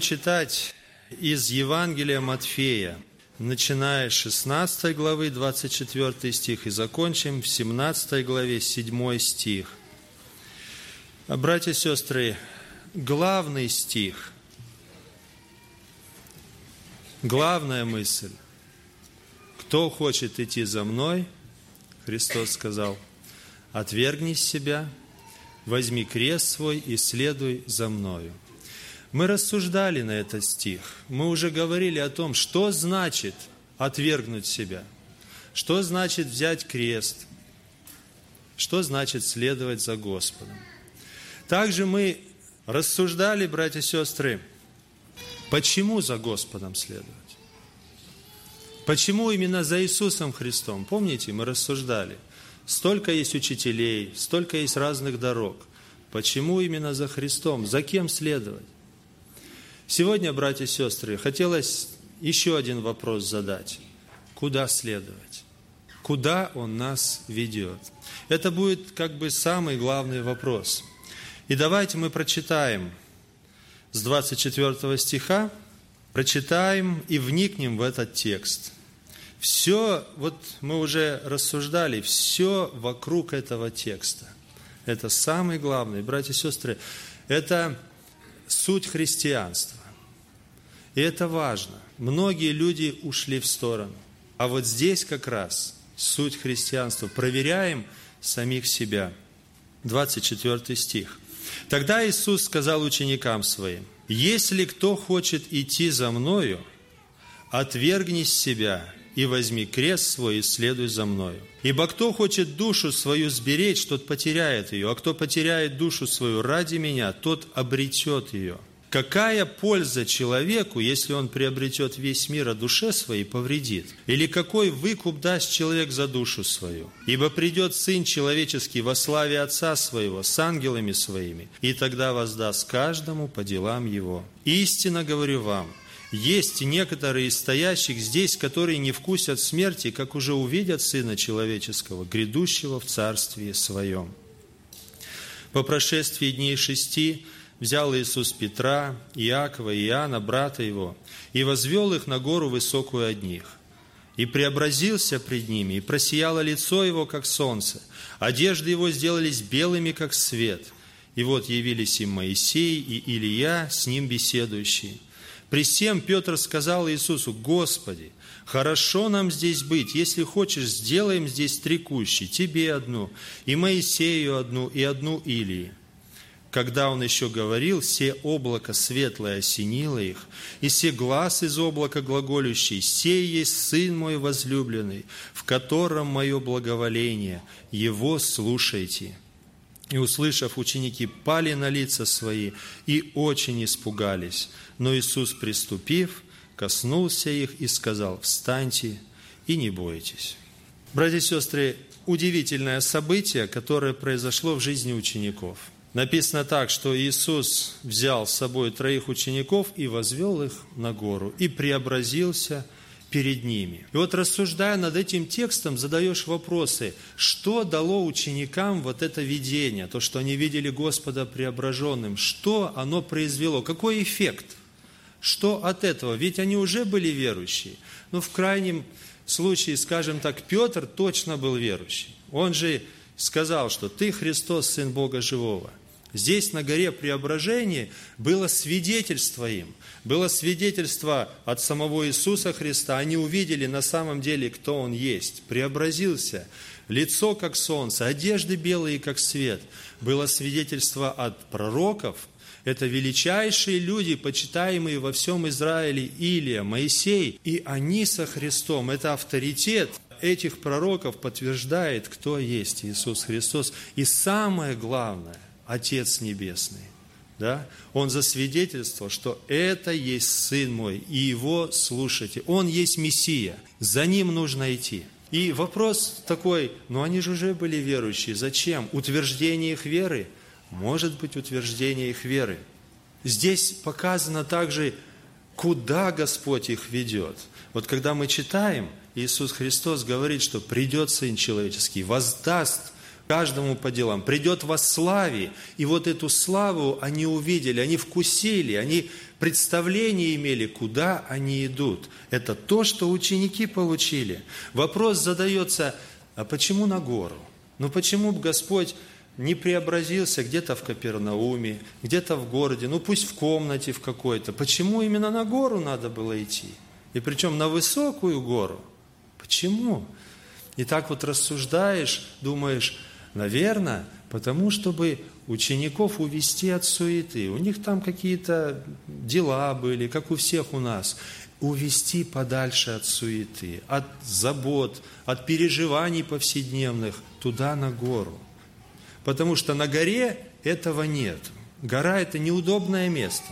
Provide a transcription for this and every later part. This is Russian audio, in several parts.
Читать из Евангелия Матфея, начиная с 16 главы, 24 стих, и закончим в 17 главе, 7 стих. Братья и сестры, главный стих, главная мысль. Кто хочет идти за мной, Христос сказал, отвергни себя, возьми крест свой и следуй за мною. Мы рассуждали на этот стих. Мы уже говорили о том, что значит отвергнуть себя, что значит взять крест, что значит следовать за Господом. Также мы рассуждали, братья и сестры, почему за Господом следовать. Почему именно за Иисусом Христом? Помните, мы рассуждали. Столько есть учителей, столько есть разных дорог. Почему именно за Христом? За кем следовать? Сегодня, братья и сестры, хотелось еще один вопрос задать. Куда следовать? Куда Он нас ведет? Это будет как бы самый главный вопрос – и давайте мы прочитаем с 24 стиха, прочитаем и вникнем в этот текст. Все, вот мы уже рассуждали, все вокруг этого текста. Это самый главный, братья и сестры, это суть христианства. И это важно. Многие люди ушли в сторону. А вот здесь как раз суть христианства. Проверяем самих себя. 24 стих. Тогда Иисус сказал ученикам своим, «Если кто хочет идти за Мною, отвергнись себя и возьми крест свой и следуй за Мною. Ибо кто хочет душу свою сберечь, тот потеряет ее, а кто потеряет душу свою ради Меня, тот обретет ее». Какая польза человеку, если он приобретет весь мир, а душе своей повредит? Или какой выкуп даст человек за душу свою? Ибо придет Сын Человеческий во славе Отца Своего с ангелами Своими, и тогда воздаст каждому по делам Его. Истинно говорю вам, есть некоторые из стоящих здесь, которые не вкусят смерти, как уже увидят Сына Человеческого, грядущего в Царстве Своем. По прошествии дней шести взял Иисус Петра, Иакова и Иоанна, брата его, и возвел их на гору высокую одних. И преобразился пред ними, и просияло лицо его, как солнце. Одежды его сделались белыми, как свет. И вот явились им Моисей и Илия, с ним беседующие. При всем Петр сказал Иисусу, «Господи, хорошо нам здесь быть. Если хочешь, сделаем здесь три кущи, тебе одну, и Моисею одну, и одну Илии» когда он еще говорил, все облако светлое осенило их, и все глаз из облака глаголющий, «Сей есть Сын мой возлюбленный, в котором мое благоволение, Его слушайте». И, услышав, ученики пали на лица свои и очень испугались. Но Иисус, приступив, коснулся их и сказал, «Встаньте и не бойтесь». Братья и сестры, удивительное событие, которое произошло в жизни учеников – Написано так, что Иисус взял с собой троих учеников и возвел их на гору, и преобразился перед ними. И вот рассуждая над этим текстом, задаешь вопросы, что дало ученикам вот это видение, то, что они видели Господа преображенным, что оно произвело, какой эффект, что от этого, ведь они уже были верующие. Ну, в крайнем случае, скажем так, Петр точно был верующий. Он же сказал, что ты Христос, Сын Бога Живого. Здесь, на горе Преображения, было свидетельство им. Было свидетельство от самого Иисуса Христа. Они увидели на самом деле, кто Он есть. Преобразился. Лицо, как солнце, одежды белые, как свет. Было свидетельство от пророков. Это величайшие люди, почитаемые во всем Израиле, Илия, Моисей. И они со Христом. Это авторитет этих пророков подтверждает, кто есть Иисус Христос. И самое главное, Отец Небесный. Да? Он засвидетельствовал, что это есть Сын мой, и Его слушайте. Он есть Мессия, за Ним нужно идти. И вопрос такой, ну они же уже были верующие, зачем? Утверждение их веры? Может быть, утверждение их веры. Здесь показано также, куда Господь их ведет. Вот когда мы читаем, Иисус Христос говорит, что придет Сын Человеческий, воздаст каждому по делам, придет во славе. И вот эту славу они увидели, они вкусили, они представление имели, куда они идут. Это то, что ученики получили. Вопрос задается, а почему на гору? Ну почему Господь не преобразился где-то в Капернауме, где-то в городе, ну пусть в комнате в какой-то. Почему именно на гору надо было идти? И причем на высокую гору. Почему? И так вот рассуждаешь, думаешь, наверное, потому чтобы учеников увести от суеты. У них там какие-то дела были, как у всех у нас. Увести подальше от суеты, от забот, от переживаний повседневных, туда на гору – Потому что на горе этого нет. Гора – это неудобное место.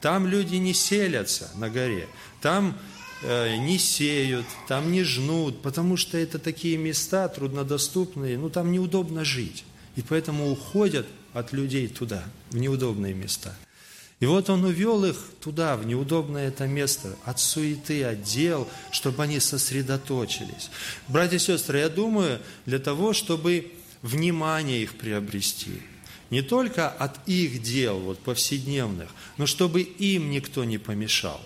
Там люди не селятся на горе. Там не сеют, там не жнут, потому что это такие места труднодоступные, ну там неудобно жить. И поэтому уходят от людей туда, в неудобные места. И вот он увел их туда, в неудобное это место, от суеты, от дел, чтобы они сосредоточились. Братья и сестры, я думаю, для того, чтобы внимание их приобрести. Не только от их дел, вот повседневных, но чтобы им никто не помешал.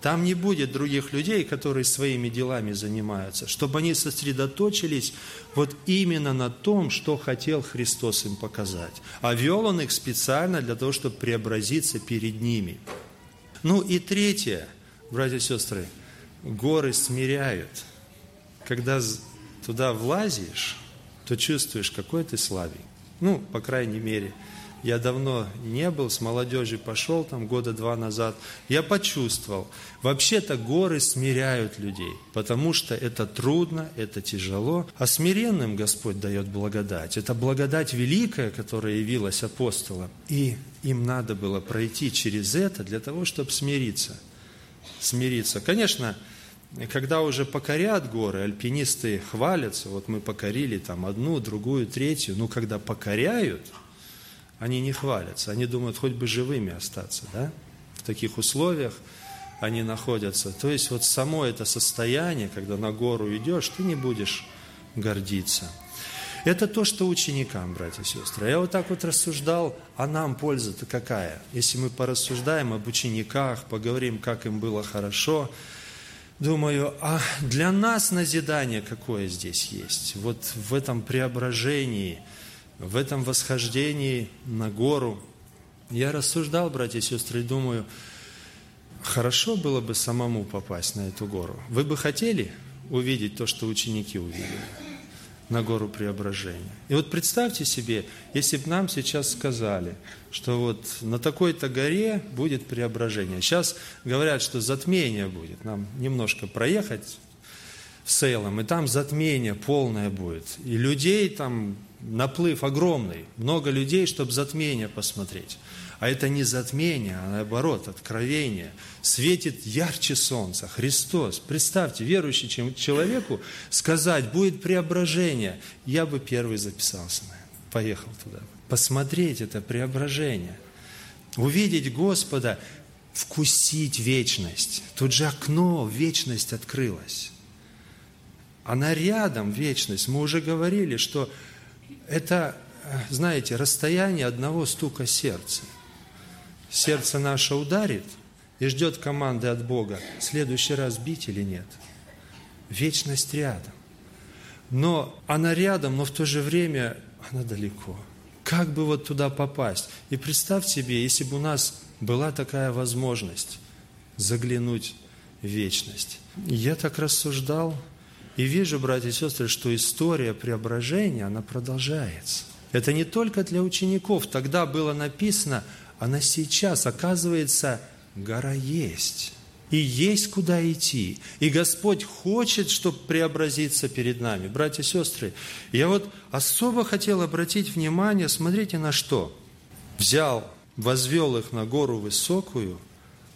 Там не будет других людей, которые своими делами занимаются, чтобы они сосредоточились вот именно на том, что хотел Христос им показать. А вел Он их специально для того, чтобы преобразиться перед ними. Ну и третье, братья и сестры, горы смиряют. Когда туда влазишь, то чувствуешь, какой ты слабый. Ну, по крайней мере, я давно не был, с молодежью пошел, там года два назад. Я почувствовал, вообще-то горы смиряют людей, потому что это трудно, это тяжело. А смиренным Господь дает благодать. Это благодать великая, которая явилась апостолам. И им надо было пройти через это для того, чтобы смириться. Смириться. Конечно, когда уже покорят горы, альпинисты хвалятся, вот мы покорили там одну, другую, третью, ну когда покоряют, они не хвалятся, они думают, хоть бы живыми остаться, да? В таких условиях они находятся. То есть вот само это состояние, когда на гору идешь, ты не будешь гордиться. Это то, что ученикам, братья и сестры. Я вот так вот рассуждал, а нам польза-то какая? Если мы порассуждаем об учениках, поговорим, как им было хорошо – думаю, а для нас назидание какое здесь есть? Вот в этом преображении, в этом восхождении на гору. Я рассуждал, братья и сестры, и думаю, хорошо было бы самому попасть на эту гору. Вы бы хотели увидеть то, что ученики увидели? на гору преображения. И вот представьте себе, если бы нам сейчас сказали, что вот на такой-то горе будет преображение. Сейчас говорят, что затмение будет. Нам немножко проехать в Сейлом, и там затмение полное будет. И людей там наплыв огромный. Много людей, чтобы затмение посмотреть. А это не затмение, а наоборот, откровение. Светит ярче солнца. Христос. Представьте, верующий человеку сказать, будет преображение. Я бы первый записался, поехал туда. Посмотреть это преображение. Увидеть Господа, вкусить вечность. Тут же окно вечность открылось. Она рядом, вечность. Мы уже говорили, что это, знаете, расстояние одного стука сердца сердце наше ударит и ждет команды от Бога, в следующий раз бить или нет. Вечность рядом. Но она рядом, но в то же время она далеко. Как бы вот туда попасть? И представь себе, если бы у нас была такая возможность заглянуть в вечность. я так рассуждал и вижу, братья и сестры, что история преображения, она продолжается. Это не только для учеников. Тогда было написано она сейчас, оказывается, гора есть. И есть куда идти. И Господь хочет, чтобы преобразиться перед нами. Братья и сестры, я вот особо хотел обратить внимание, смотрите на что. Взял, возвел их на гору высокую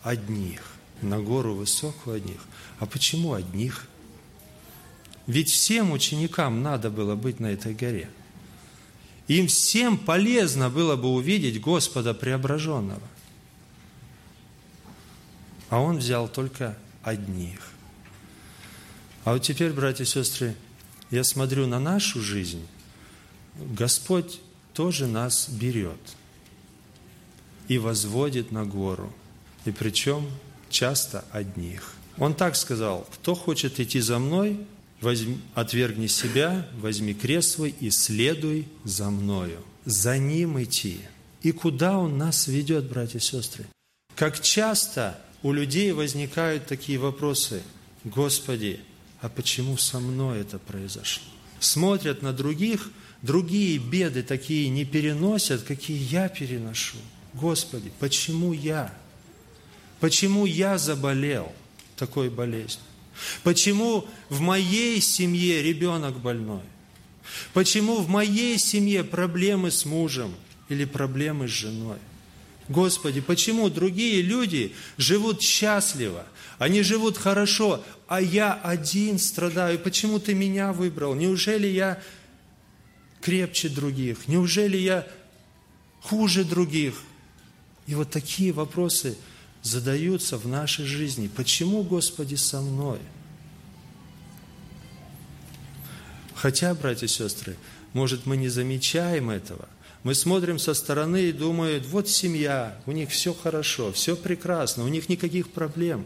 одних. На гору высокую одних. А почему одних? Ведь всем ученикам надо было быть на этой горе. Им всем полезно было бы увидеть Господа преображенного. А он взял только одних. А вот теперь, братья и сестры, я смотрю на нашу жизнь, Господь тоже нас берет и возводит на гору. И причем часто одних. Он так сказал, кто хочет идти за мной, возьми, отвергни себя, возьми крест свой и следуй за мною. За ним идти. И куда он нас ведет, братья и сестры? Как часто у людей возникают такие вопросы. Господи, а почему со мной это произошло? Смотрят на других, другие беды такие не переносят, какие я переношу. Господи, почему я? Почему я заболел такой болезнью? Почему в моей семье ребенок больной? Почему в моей семье проблемы с мужем или проблемы с женой? Господи, почему другие люди живут счастливо, они живут хорошо, а я один страдаю? Почему ты меня выбрал? Неужели я крепче других? Неужели я хуже других? И вот такие вопросы задаются в нашей жизни. Почему, Господи, со мной? Хотя, братья и сестры, может, мы не замечаем этого. Мы смотрим со стороны и думаем, вот семья, у них все хорошо, все прекрасно, у них никаких проблем.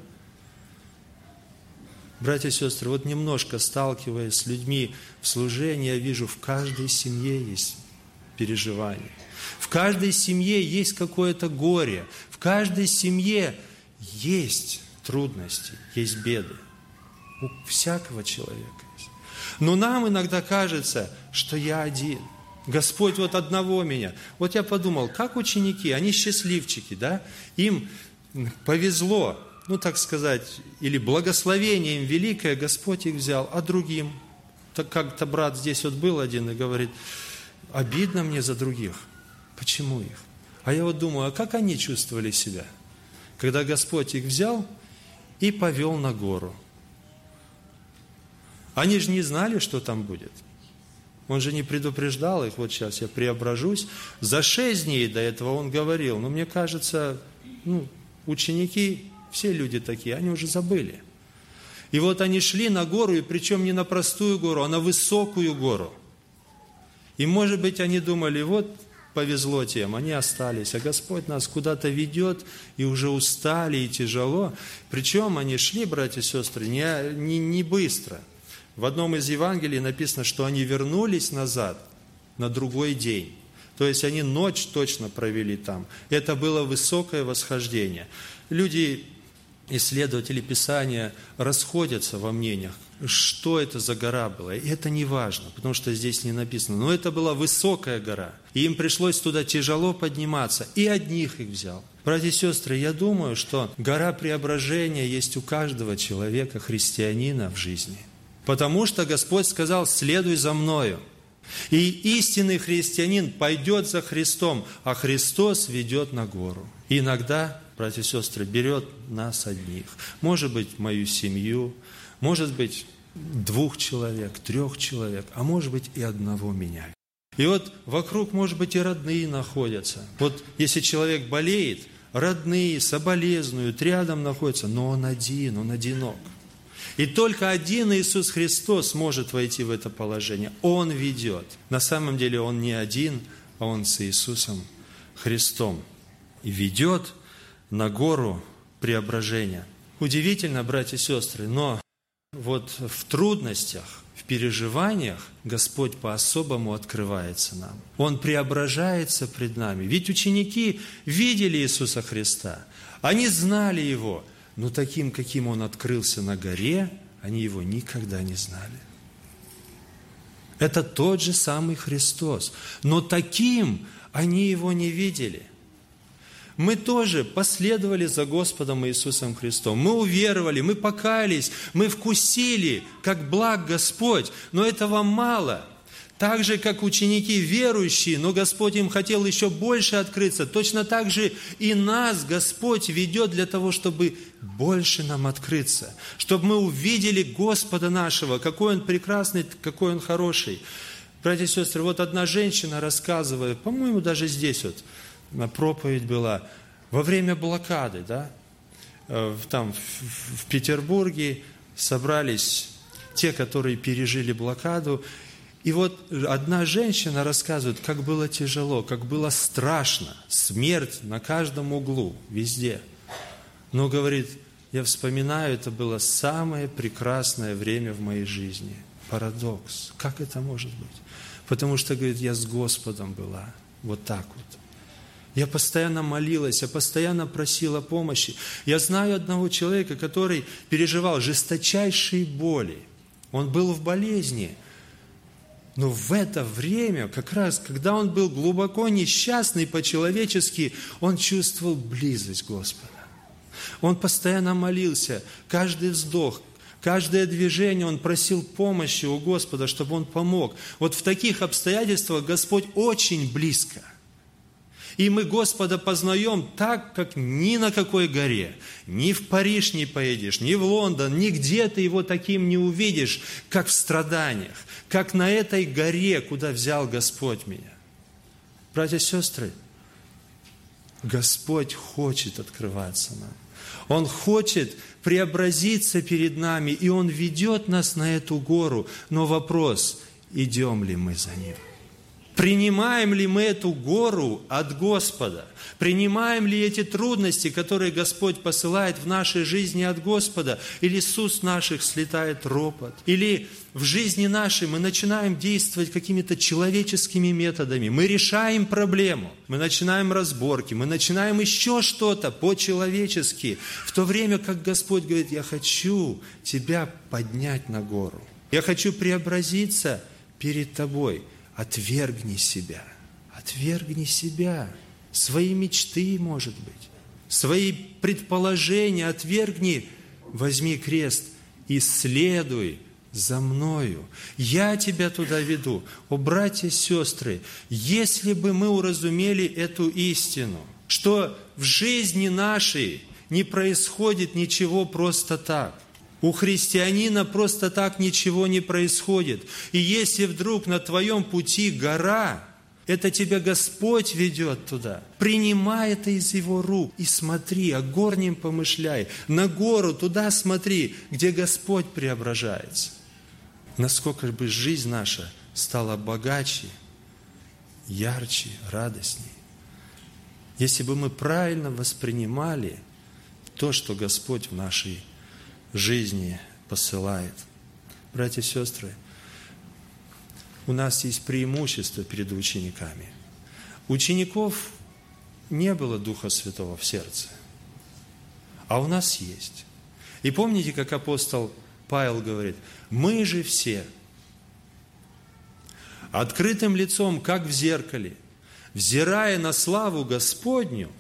Братья и сестры, вот немножко сталкиваясь с людьми в служении, я вижу, в каждой семье есть переживания. В каждой семье есть какое-то горе. Каждой семье есть трудности, есть беды. У всякого человека есть. Но нам иногда кажется, что я один – Господь вот одного меня. Вот я подумал, как ученики, они счастливчики, да? Им повезло, ну так сказать, или благословение им великое Господь их взял, а другим? Так как-то брат здесь вот был один и говорит, обидно мне за других. Почему их? А я вот думаю, а как они чувствовали себя, когда Господь их взял и повел на гору? Они же не знали, что там будет – он же не предупреждал их, вот сейчас я преображусь. За шесть дней до этого он говорил, но мне кажется, ну, ученики, все люди такие, они уже забыли. И вот они шли на гору, и причем не на простую гору, а на высокую гору. И, может быть, они думали, вот повезло тем, они остались, а Господь нас куда-то ведет, и уже устали, и тяжело. Причем они шли, братья и сестры, не, не, не быстро – в одном из Евангелий написано, что они вернулись назад на другой день. То есть они ночь точно провели там. Это было высокое восхождение. Люди, исследователи Писания, расходятся во мнениях, что это за гора была. И это не важно, потому что здесь не написано. Но это была высокая гора. И им пришлось туда тяжело подниматься. И одних их взял. Братья и сестры, я думаю, что гора преображения есть у каждого человека, христианина в жизни. Потому что Господь сказал, следуй за мною. И истинный христианин пойдет за Христом, а Христос ведет на гору. Иногда, братья и сестры, берет нас одних. Может быть, мою семью, может быть, двух человек, трех человек, а может быть и одного меня. И вот вокруг, может быть, и родные находятся. Вот если человек болеет, родные соболезнуют, рядом находятся, но он один, он одинок – и только один Иисус Христос может войти в это положение. Он ведет. На самом деле Он не один, а Он с Иисусом Христом. И ведет на гору преображения. Удивительно, братья и сестры, но вот в трудностях, в переживаниях Господь по-особому открывается нам. Он преображается пред нами. Ведь ученики видели Иисуса Христа, они знали Его – но таким, каким он открылся на горе, они его никогда не знали. Это тот же самый Христос, но таким они его не видели. Мы тоже последовали за Господом Иисусом Христом. Мы уверовали, мы покаялись, мы вкусили, как благ Господь, но этого мало – так же, как ученики верующие, но Господь им хотел еще больше открыться, точно так же и нас Господь ведет для того, чтобы больше нам открыться, чтобы мы увидели Господа нашего, какой Он прекрасный, какой Он хороший. Братья и сестры, вот одна женщина рассказывает, по-моему, даже здесь вот проповедь была, во время блокады, да, э, там в, Петербурге собрались те, которые пережили блокаду, И вот одна женщина рассказывает, как было тяжело, как было страшно, смерть на каждом углу, везде. Но говорит, я вспоминаю, это было самое прекрасное время в моей жизни. Парадокс. Как это может быть? Потому что, говорит, я с Господом была. Вот так вот. Я постоянно молилась, я постоянно просила помощи. Я знаю одного человека, который переживал жесточайшие боли. Он был в болезни. Но в это время, как раз, когда он был глубоко несчастный по-человечески, он чувствовал близость Господа. Он постоянно молился, каждый вздох, Каждое движение он просил помощи у Господа, чтобы он помог. Вот в таких обстоятельствах Господь очень близко. И мы Господа познаем так, как ни на какой горе. Ни в Париж не поедешь, ни в Лондон, нигде ты его таким не увидишь, как в страданиях, как на этой горе, куда взял Господь меня. Братья и сестры, Господь хочет открываться нам. Он хочет преобразиться перед нами, и Он ведет нас на эту гору. Но вопрос, идем ли мы за Ним? Принимаем ли мы эту гору от Господа? Принимаем ли эти трудности, которые Господь посылает в нашей жизни от Господа? Или с уст наших слетает ропот? Или в жизни нашей мы начинаем действовать какими-то человеческими методами? Мы решаем проблему, мы начинаем разборки, мы начинаем еще что-то по-человечески, в то время как Господь говорит, я хочу тебя поднять на гору. Я хочу преобразиться перед тобой – Отвергни себя. Отвергни себя. Свои мечты, может быть. Свои предположения отвергни. Возьми крест и следуй за мною. Я тебя туда веду. О, братья и сестры, если бы мы уразумели эту истину, что в жизни нашей не происходит ничего просто так – у христианина просто так ничего не происходит. И если вдруг на твоем пути гора, это тебя Господь ведет туда. Принимай это из Его рук и смотри, о горнем помышляй. На гору туда смотри, где Господь преображается. Насколько бы жизнь наша стала богаче, ярче, радостней. Если бы мы правильно воспринимали то, что Господь в нашей жизни посылает. Братья и сестры, у нас есть преимущество перед учениками. Учеников не было Духа Святого в сердце, а у нас есть. И помните, как апостол Павел говорит, мы же все открытым лицом, как в зеркале, взирая на славу Господню,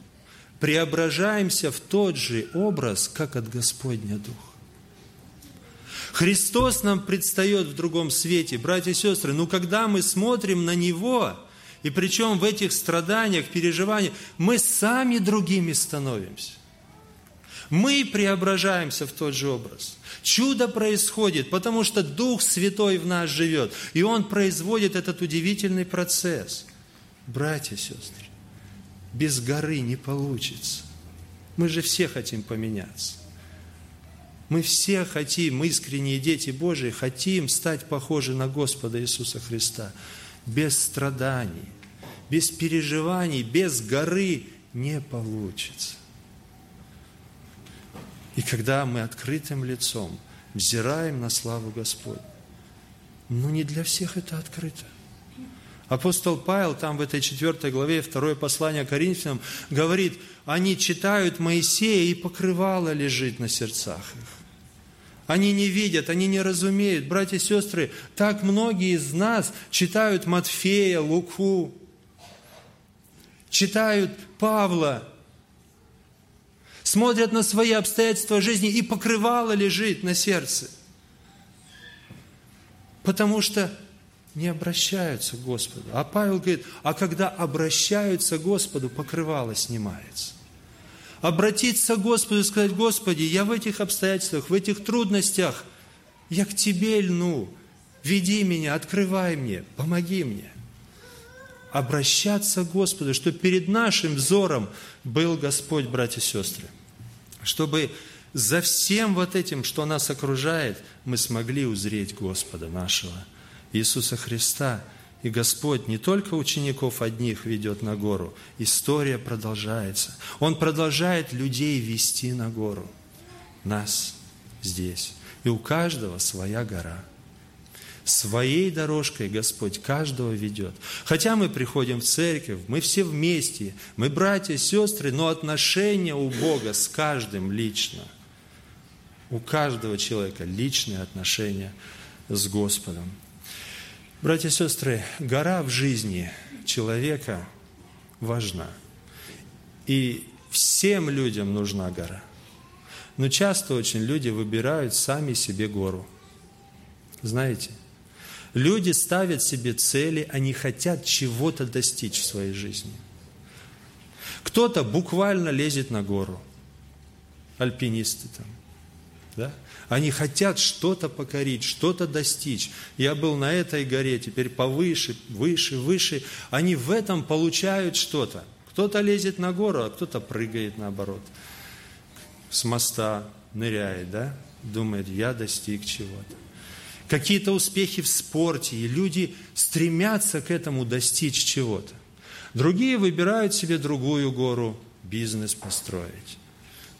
преображаемся в тот же образ, как от Господня Духа. Христос нам предстает в другом свете, братья и сестры. Но когда мы смотрим на Него, и причем в этих страданиях, переживаниях, мы сами другими становимся. Мы преображаемся в тот же образ. Чудо происходит, потому что Дух Святой в нас живет, и Он производит этот удивительный процесс. Братья и сестры, без горы не получится. Мы же все хотим поменяться. Мы все хотим, мы искренние дети Божии, хотим стать похожи на Господа Иисуса Христа. Без страданий, без переживаний, без горы не получится. И когда мы открытым лицом взираем на славу Господь, ну не для всех это открыто. Апостол Павел там в этой четвертой главе, второе послание Коринфянам, говорит, они читают Моисея, и покрывало лежит на сердцах их. Они не видят, они не разумеют. Братья и сестры, так многие из нас читают Матфея, Луку, читают Павла, смотрят на свои обстоятельства жизни, и покрывало лежит на сердце. Потому что не обращаются к Господу. А Павел говорит, а когда обращаются к Господу, покрывало снимается обратиться к Господу и сказать, Господи, я в этих обстоятельствах, в этих трудностях, я к Тебе льну, веди меня, открывай мне, помоги мне. Обращаться к Господу, чтобы перед нашим взором был Господь, братья и сестры. Чтобы за всем вот этим, что нас окружает, мы смогли узреть Господа нашего Иисуса Христа. И Господь не только учеников одних ведет на гору, история продолжается. Он продолжает людей вести на гору. Нас здесь. И у каждого своя гора. Своей дорожкой Господь каждого ведет. Хотя мы приходим в церковь, мы все вместе, мы братья, сестры, но отношения у Бога с каждым лично. У каждого человека личные отношения с Господом. Братья и сестры, гора в жизни человека важна. И всем людям нужна гора. Но часто очень люди выбирают сами себе гору. Знаете, люди ставят себе цели, они хотят чего-то достичь в своей жизни. Кто-то буквально лезет на гору, альпинисты там, да? Они хотят что-то покорить, что-то достичь. Я был на этой горе, теперь повыше, выше, выше. Они в этом получают что-то. Кто-то лезет на гору, а кто-то прыгает наоборот. С моста ныряет, да? Думает, я достиг чего-то. Какие-то успехи в спорте, и люди стремятся к этому достичь чего-то. Другие выбирают себе другую гору, бизнес построить.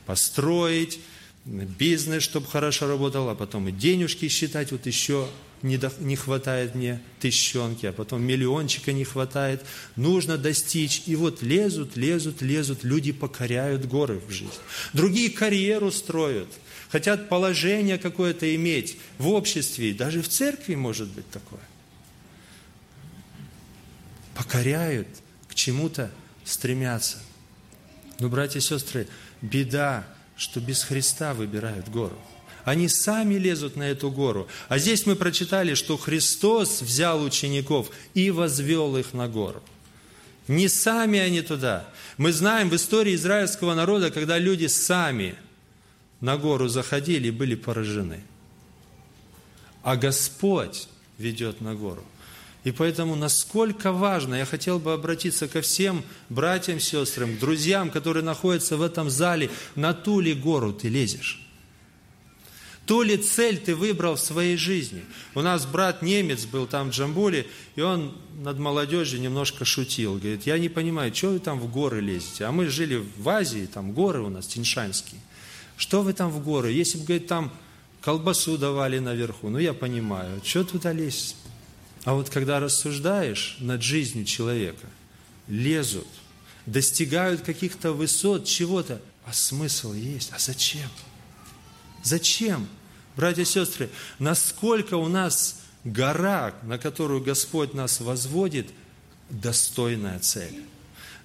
Построить, бизнес, чтобы хорошо работал, а потом и денежки считать, вот еще не, до, не хватает мне тысячонки, а потом миллиончика не хватает, нужно достичь. И вот лезут, лезут, лезут, люди покоряют горы в жизни. Другие карьеру строят, хотят положение какое-то иметь в обществе, даже в церкви может быть такое. Покоряют, к чему-то стремятся. Но, братья и сестры, беда что без Христа выбирают гору. Они сами лезут на эту гору. А здесь мы прочитали, что Христос взял учеников и возвел их на гору. Не сами они туда. Мы знаем в истории израильского народа, когда люди сами на гору заходили и были поражены. А Господь ведет на гору. И поэтому насколько важно, я хотел бы обратиться ко всем братьям, сестрам, к друзьям, которые находятся в этом зале, на ту ли гору ты лезешь? Ту ли цель ты выбрал в своей жизни? У нас брат немец был там в Джамбуле, и он над молодежью немножко шутил. Говорит, я не понимаю, что вы там в горы лезете? А мы жили в Азии, там горы у нас, Тиньшанские. Что вы там в горы? Если бы, говорит, там колбасу давали наверху, ну я понимаю, что туда лезть? А вот когда рассуждаешь над жизнью человека, лезут, достигают каких-то высот, чего-то, а смысл есть. А зачем? Зачем? Братья и сестры, насколько у нас гора, на которую Господь нас возводит, достойная цель.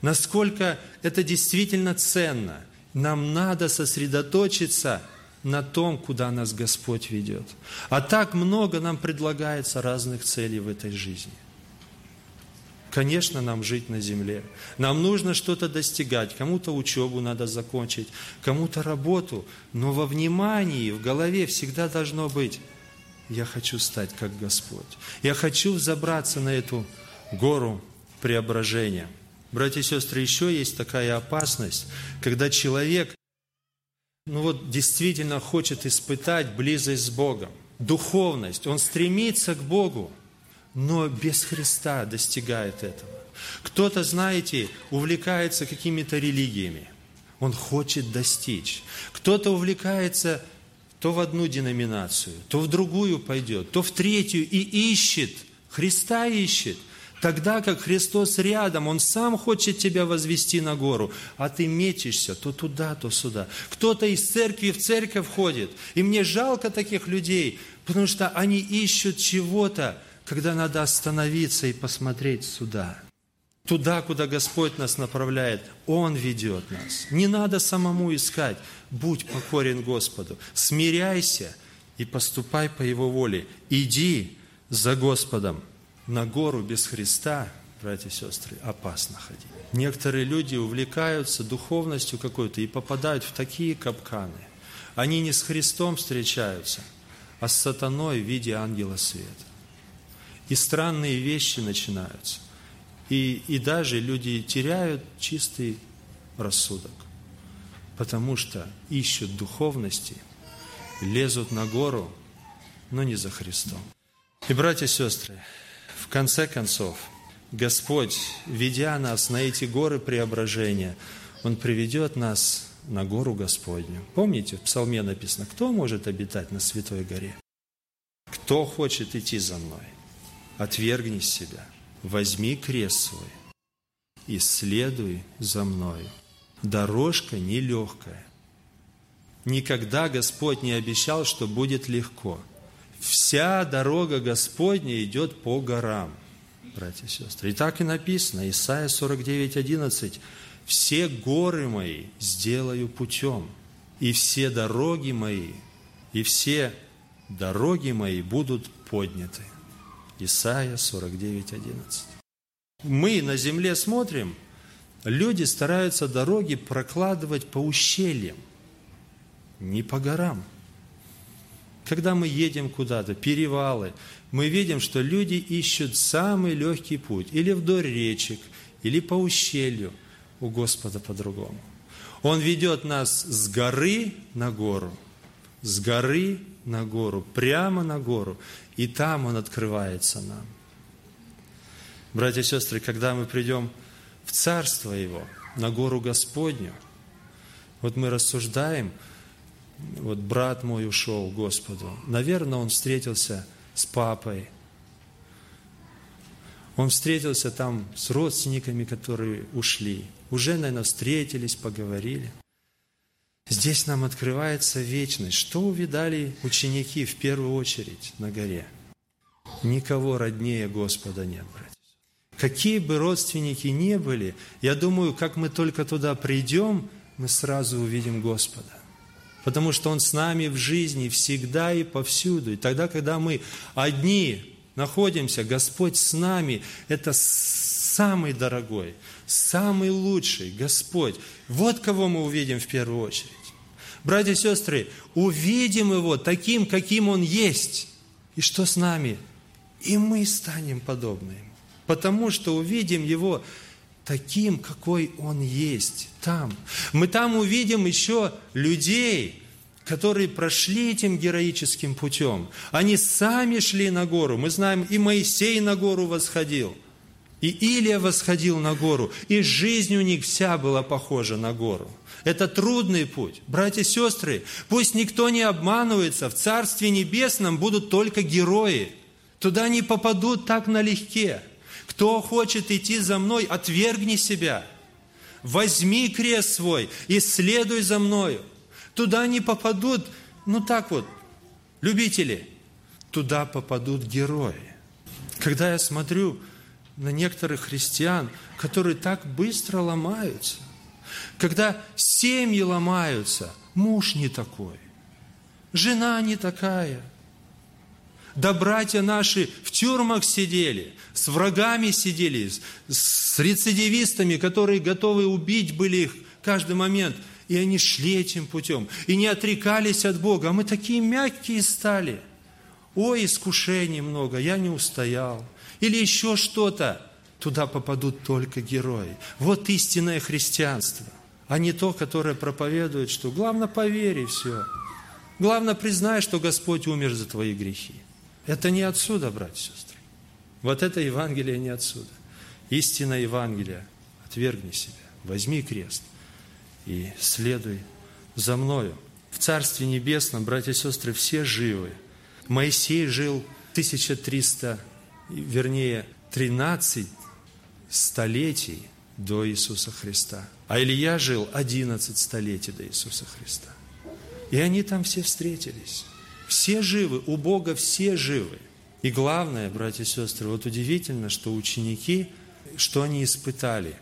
Насколько это действительно ценно. Нам надо сосредоточиться – на том, куда нас Господь ведет. А так много нам предлагается разных целей в этой жизни. Конечно, нам жить на земле. Нам нужно что-то достигать. Кому-то учебу надо закончить, кому-то работу. Но во внимании, в голове всегда должно быть, я хочу стать как Господь. Я хочу забраться на эту гору преображения. Братья и сестры, еще есть такая опасность, когда человек ну вот действительно хочет испытать близость с Богом, духовность, он стремится к Богу, но без Христа достигает этого. Кто-то, знаете, увлекается какими-то религиями, он хочет достичь. Кто-то увлекается то в одну деноминацию, то в другую пойдет, то в третью и ищет, Христа ищет – Тогда как Христос рядом, Он сам хочет тебя возвести на гору, а ты мечешься то туда, то сюда. Кто-то из церкви в церковь ходит, и мне жалко таких людей, потому что они ищут чего-то, когда надо остановиться и посмотреть сюда. Туда, куда Господь нас направляет, Он ведет нас. Не надо самому искать. Будь покорен Господу. Смиряйся и поступай по Его воле. Иди за Господом на гору без Христа, братья и сестры, опасно ходить. Некоторые люди увлекаются духовностью какой-то и попадают в такие капканы. Они не с Христом встречаются, а с сатаной в виде ангела света. И странные вещи начинаются. И, и даже люди теряют чистый рассудок, потому что ищут духовности, лезут на гору, но не за Христом. И, братья и сестры, в конце концов, Господь, ведя нас на эти горы преображения, Он приведет нас на гору Господню. Помните, в псалме написано, кто может обитать на Святой горе? Кто хочет идти за мной? Отвергни себя, возьми крест свой и следуй за мною. Дорожка нелегкая. Никогда Господь не обещал, что будет легко – Вся дорога Господня идет по горам, братья и сестры. И так и написано, Исайя 49, 11. «Все горы мои сделаю путем, и все дороги мои, и все дороги мои будут подняты». Исайя 49, 11. Мы на земле смотрим, люди стараются дороги прокладывать по ущельям, не по горам – когда мы едем куда-то, перевалы, мы видим, что люди ищут самый легкий путь, или вдоль речек, или по ущелью. У Господа по-другому. Он ведет нас с горы на гору, с горы на гору, прямо на гору, и там Он открывается нам. Братья и сестры, когда мы придем в Царство Его, на гору Господню, вот мы рассуждаем – вот брат мой ушел к Господу. Наверное, он встретился с папой. Он встретился там с родственниками, которые ушли. Уже, наверное, встретились, поговорили. Здесь нам открывается вечность. Что увидали ученики в первую очередь на горе? Никого роднее Господа нет, братья. Какие бы родственники ни были, я думаю, как мы только туда придем, мы сразу увидим Господа потому что Он с нами в жизни всегда и повсюду. И тогда, когда мы одни находимся, Господь с нами, это самый дорогой, самый лучший Господь. Вот кого мы увидим в первую очередь. Братья и сестры, увидим Его таким, каким Он есть. И что с нами? И мы станем подобны. Потому что увидим Его таким, какой Он есть там. Мы там увидим еще людей, которые прошли этим героическим путем. Они сами шли на гору. Мы знаем, и Моисей на гору восходил, и Илия восходил на гору, и жизнь у них вся была похожа на гору. Это трудный путь. Братья и сестры, пусть никто не обманывается, в Царстве Небесном будут только герои. Туда не попадут так налегке. Кто хочет идти за мной, отвергни себя. Возьми крест свой и следуй за мною. Туда не попадут, ну так вот, любители. Туда попадут герои. Когда я смотрю на некоторых христиан, которые так быстро ломаются, когда семьи ломаются, муж не такой, жена не такая – да братья наши в тюрьмах сидели, с врагами сидели, с рецидивистами, которые готовы убить были их каждый момент. И они шли этим путем, и не отрекались от Бога. А мы такие мягкие стали. Ой, искушений много, я не устоял. Или еще что-то. Туда попадут только герои. Вот истинное христианство, а не то, которое проповедует, что главное поверь и все. Главное признай, что Господь умер за твои грехи. Это не отсюда, братья и сестры. Вот это Евангелие не отсюда. Истина Евангелия. Отвергни себя, возьми крест и следуй за мною. В Царстве Небесном, братья и сестры, все живы. Моисей жил 1300, вернее, 13 столетий до Иисуса Христа. А Илья жил 11 столетий до Иисуса Христа. И они там все встретились. Все живы, у Бога все живы. И главное, братья и сестры, вот удивительно, что ученики, что они испытали?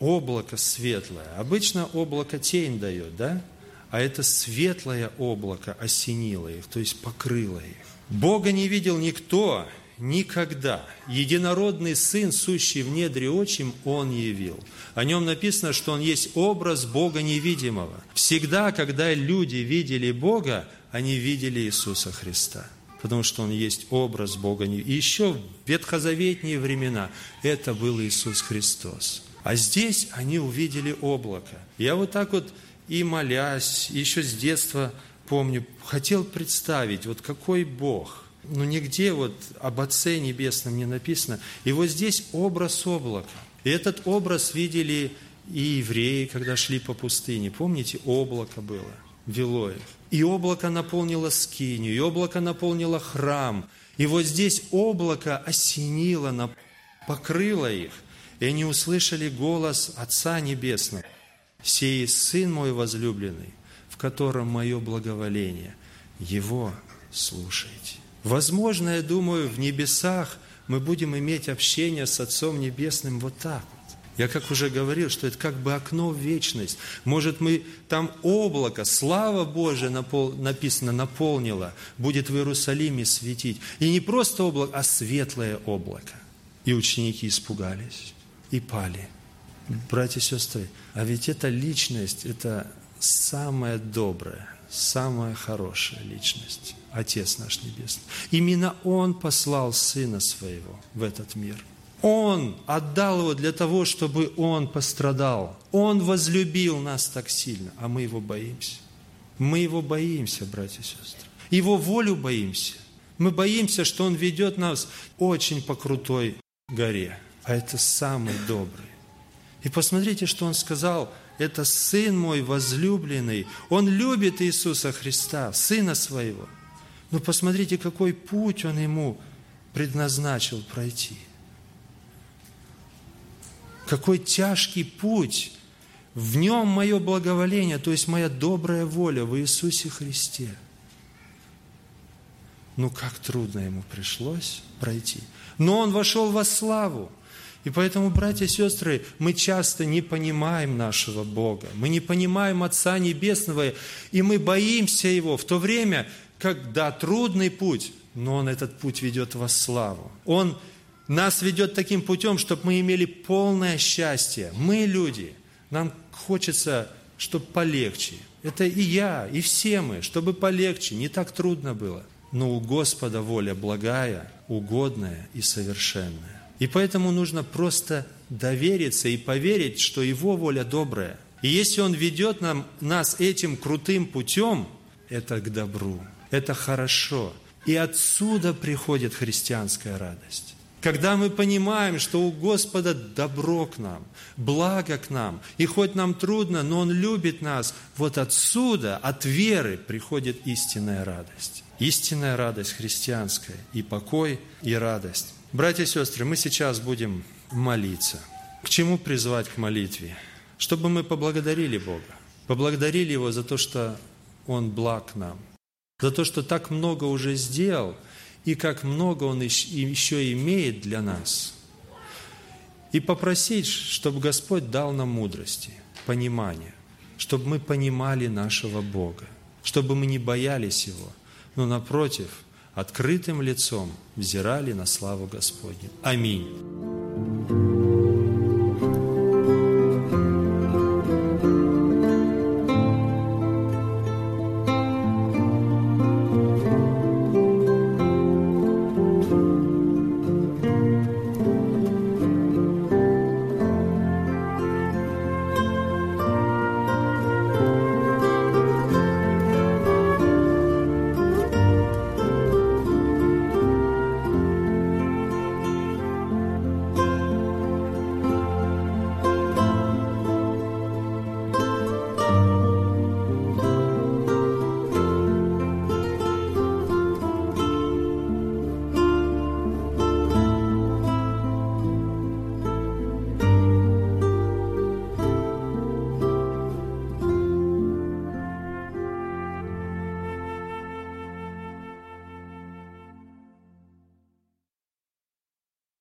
Облако светлое. Обычно облако тень дает, да? А это светлое облако осенило их, то есть покрыло их. Бога не видел никто, никогда. Единородный Сын, сущий в недре отчим, Он явил. О Нем написано, что Он есть образ Бога невидимого. Всегда, когда люди видели Бога, они видели Иисуса Христа, потому что Он есть образ Бога. И еще в ветхозаветние времена это был Иисус Христос. А здесь они увидели облако. Я вот так вот и молясь, еще с детства помню, хотел представить, вот какой Бог. ну, нигде вот об Отце Небесном не написано. И вот здесь образ облака. И этот образ видели и евреи, когда шли по пустыне. Помните, облако было, вело их. И облако наполнило скинию, и облако наполнило храм. И вот здесь облако осенило, покрыло их. И они услышали голос Отца Небесного. «Сей Сын мой возлюбленный, в котором мое благоволение. Его слушайте». Возможно, я думаю, в небесах мы будем иметь общение с Отцом Небесным вот так. Я как уже говорил, что это как бы окно в вечность. Может, мы там облако, слава Божия напол, написано, наполнила, будет в Иерусалиме светить. И не просто облако, а светлое облако. И ученики испугались и пали. Братья и сестры, а ведь эта личность, это самая добрая, самая хорошая личность. Отец наш Небесный. Именно Он послал Сына Своего в этот мир. Он отдал Его для того, чтобы Он пострадал. Он возлюбил нас так сильно, а мы Его боимся. Мы Его боимся, братья и сестры. Его волю боимся. Мы боимся, что Он ведет нас очень по крутой горе. А это самый добрый. И посмотрите, что Он сказал – это Сын мой возлюбленный. Он любит Иисуса Христа, Сына Своего. Но посмотрите, какой путь Он ему предназначил пройти. Какой тяжкий путь. В нем мое благоволение, то есть моя добрая воля в Иисусе Христе. Ну, как трудно ему пришлось пройти. Но он вошел во славу. И поэтому, братья и сестры, мы часто не понимаем нашего Бога, мы не понимаем Отца Небесного, и мы боимся Его в то время, когда трудный путь, но Он этот путь ведет во славу. Он нас ведет таким путем, чтобы мы имели полное счастье. Мы люди, нам хочется, чтобы полегче. Это и я, и все мы, чтобы полегче, не так трудно было. Но у Господа воля благая, угодная и совершенная. И поэтому нужно просто довериться и поверить, что Его воля добрая. И если Он ведет нам, нас этим крутым путем, это к добру, это хорошо. И отсюда приходит христианская радость. Когда мы понимаем, что у Господа добро к нам, благо к нам, и хоть нам трудно, но Он любит нас, вот отсюда, от веры, приходит истинная радость. Истинная радость христианская, и покой, и радость. Братья и сестры, мы сейчас будем молиться. К чему призвать к молитве? Чтобы мы поблагодарили Бога. Поблагодарили Его за то, что Он благ нам. За то, что так много уже сделал, и как много Он еще имеет для нас. И попросить, чтобы Господь дал нам мудрости, понимания, чтобы мы понимали нашего Бога, чтобы мы не боялись Его, но напротив – открытым лицом взирали на славу Господню. Аминь.